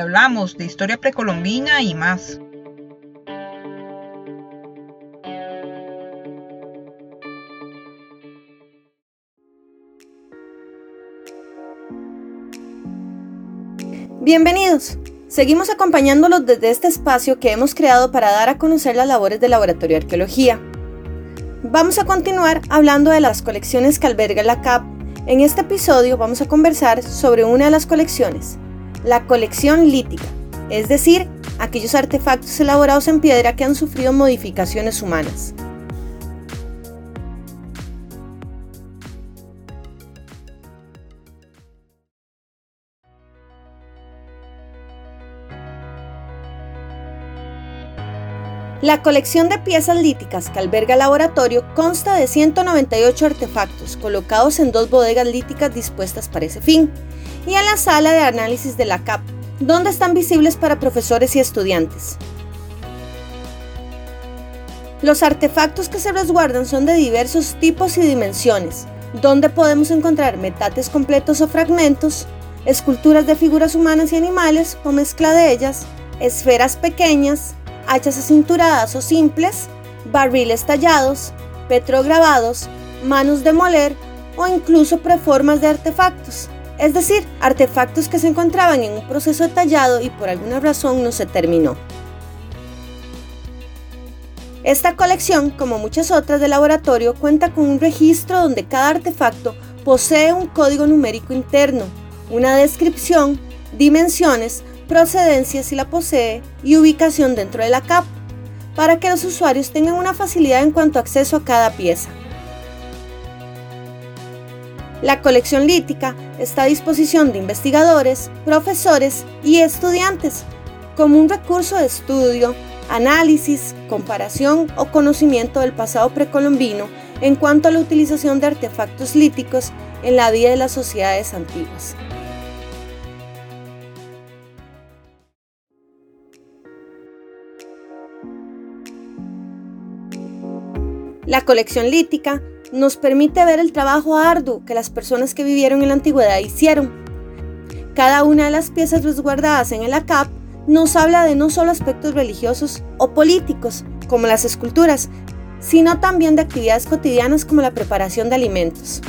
hablamos de historia precolombina y más. Bienvenidos. Seguimos acompañándolos desde este espacio que hemos creado para dar a conocer las labores del Laboratorio de Arqueología. Vamos a continuar hablando de las colecciones que alberga la CAP. En este episodio vamos a conversar sobre una de las colecciones, la colección lítica, es decir, aquellos artefactos elaborados en piedra que han sufrido modificaciones humanas. La colección de piezas líticas que alberga el laboratorio consta de 198 artefactos colocados en dos bodegas líticas dispuestas para ese fin y en la sala de análisis de la CAP, donde están visibles para profesores y estudiantes. Los artefactos que se resguardan son de diversos tipos y dimensiones, donde podemos encontrar metates completos o fragmentos, esculturas de figuras humanas y animales o mezcla de ellas, esferas pequeñas, hachas acinturadas o simples, barriles tallados, petrograbados, manos de moler o incluso preformas de artefactos, es decir, artefactos que se encontraban en un proceso de tallado y por alguna razón no se terminó. Esta colección, como muchas otras de laboratorio, cuenta con un registro donde cada artefacto posee un código numérico interno, una descripción, dimensiones, procedencia si la posee y ubicación dentro de la CAP, para que los usuarios tengan una facilidad en cuanto a acceso a cada pieza. La colección lítica está a disposición de investigadores, profesores y estudiantes como un recurso de estudio, análisis, comparación o conocimiento del pasado precolombino en cuanto a la utilización de artefactos líticos en la vida de las sociedades antiguas. La colección lítica nos permite ver el trabajo arduo que las personas que vivieron en la antigüedad hicieron. Cada una de las piezas resguardadas en el ACAP nos habla de no solo aspectos religiosos o políticos, como las esculturas, sino también de actividades cotidianas como la preparación de alimentos.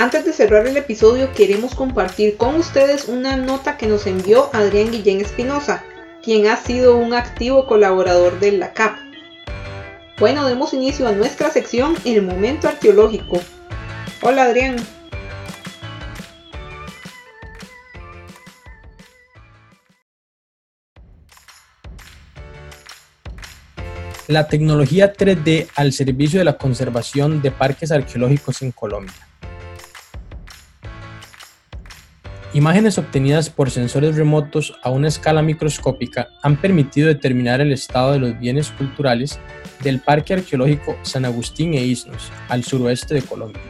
Antes de cerrar el episodio queremos compartir con ustedes una nota que nos envió Adrián Guillén Espinosa, quien ha sido un activo colaborador de la CAP. Bueno, demos inicio a nuestra sección El Momento Arqueológico. Hola Adrián. La tecnología 3D al servicio de la conservación de parques arqueológicos en Colombia. Imágenes obtenidas por sensores remotos a una escala microscópica han permitido determinar el estado de los bienes culturales del Parque Arqueológico San Agustín e Isnos, al suroeste de Colombia.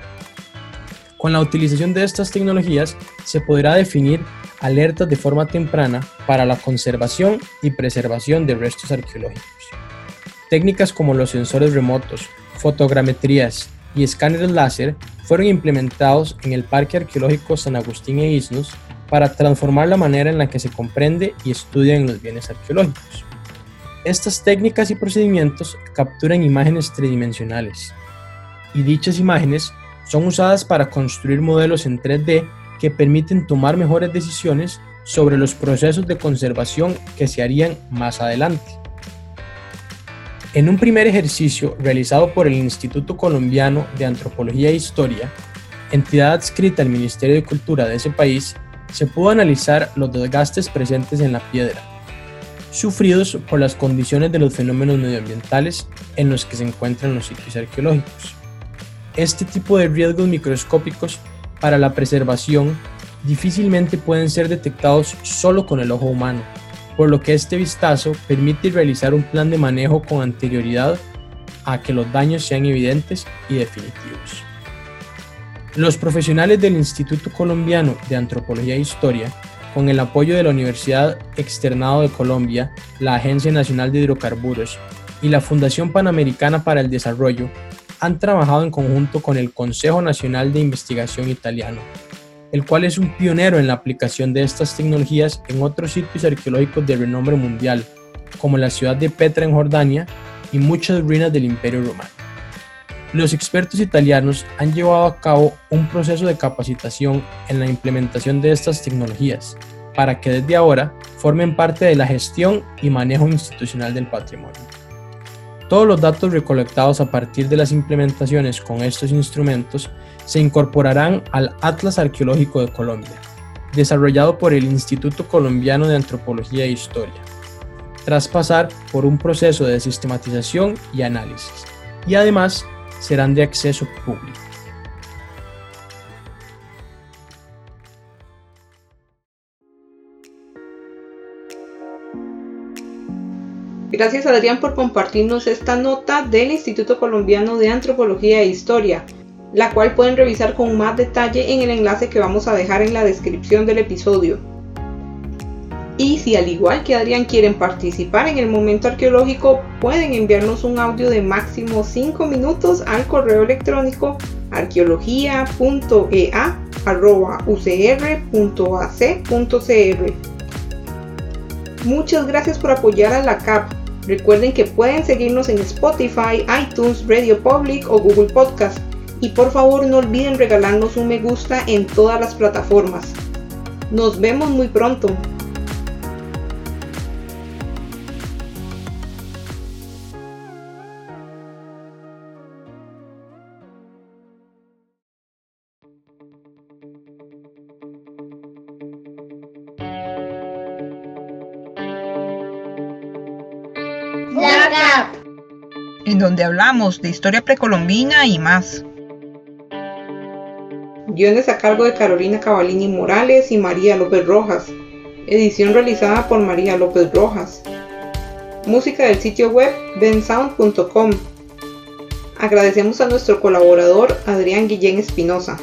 Con la utilización de estas tecnologías se podrá definir alertas de forma temprana para la conservación y preservación de restos arqueológicos. Técnicas como los sensores remotos, fotogrametrías y escáneres láser fueron implementados en el Parque Arqueológico San Agustín e Isnos para transformar la manera en la que se comprende y estudian los bienes arqueológicos. Estas técnicas y procedimientos capturan imágenes tridimensionales y dichas imágenes son usadas para construir modelos en 3D que permiten tomar mejores decisiones sobre los procesos de conservación que se harían más adelante. En un primer ejercicio realizado por el Instituto Colombiano de Antropología e Historia, entidad adscrita al Ministerio de Cultura de ese país, se pudo analizar los desgastes presentes en la piedra, sufridos por las condiciones de los fenómenos medioambientales en los que se encuentran los sitios arqueológicos. Este tipo de riesgos microscópicos para la preservación difícilmente pueden ser detectados solo con el ojo humano, por lo que este vistazo permite realizar un plan de manejo con anterioridad a que los daños sean evidentes y definitivos. Los profesionales del Instituto Colombiano de Antropología e Historia con el apoyo de la Universidad Externado de Colombia, la Agencia Nacional de Hidrocarburos y la Fundación Panamericana para el Desarrollo, han trabajado en conjunto con el Consejo Nacional de Investigación Italiano, el cual es un pionero en la aplicación de estas tecnologías en otros sitios arqueológicos de renombre mundial, como la ciudad de Petra en Jordania y muchas ruinas del Imperio Romano. Los expertos italianos han llevado a cabo un proceso de capacitación en la implementación de estas tecnologías para que desde ahora formen parte de la gestión y manejo institucional del patrimonio. Todos los datos recolectados a partir de las implementaciones con estos instrumentos se incorporarán al Atlas Arqueológico de Colombia, desarrollado por el Instituto Colombiano de Antropología e Historia, tras pasar por un proceso de sistematización y análisis, y además serán de acceso público. Gracias Adrián por compartirnos esta nota del Instituto Colombiano de Antropología e Historia, la cual pueden revisar con más detalle en el enlace que vamos a dejar en la descripción del episodio. Y si al igual que Adrián quieren participar en el momento arqueológico, pueden enviarnos un audio de máximo 5 minutos al correo electrónico arqueología.ea.ucr.ac.cr. Muchas gracias por apoyar a la CAP. Recuerden que pueden seguirnos en Spotify, iTunes, Radio Public o Google Podcast. Y por favor no olviden regalarnos un me gusta en todas las plataformas. Nos vemos muy pronto. En donde hablamos de historia precolombina y más. Guiones a cargo de Carolina Cavalini Morales y María López Rojas. Edición realizada por María López Rojas. Música del sitio web bensound.com. Agradecemos a nuestro colaborador Adrián Guillén Espinosa.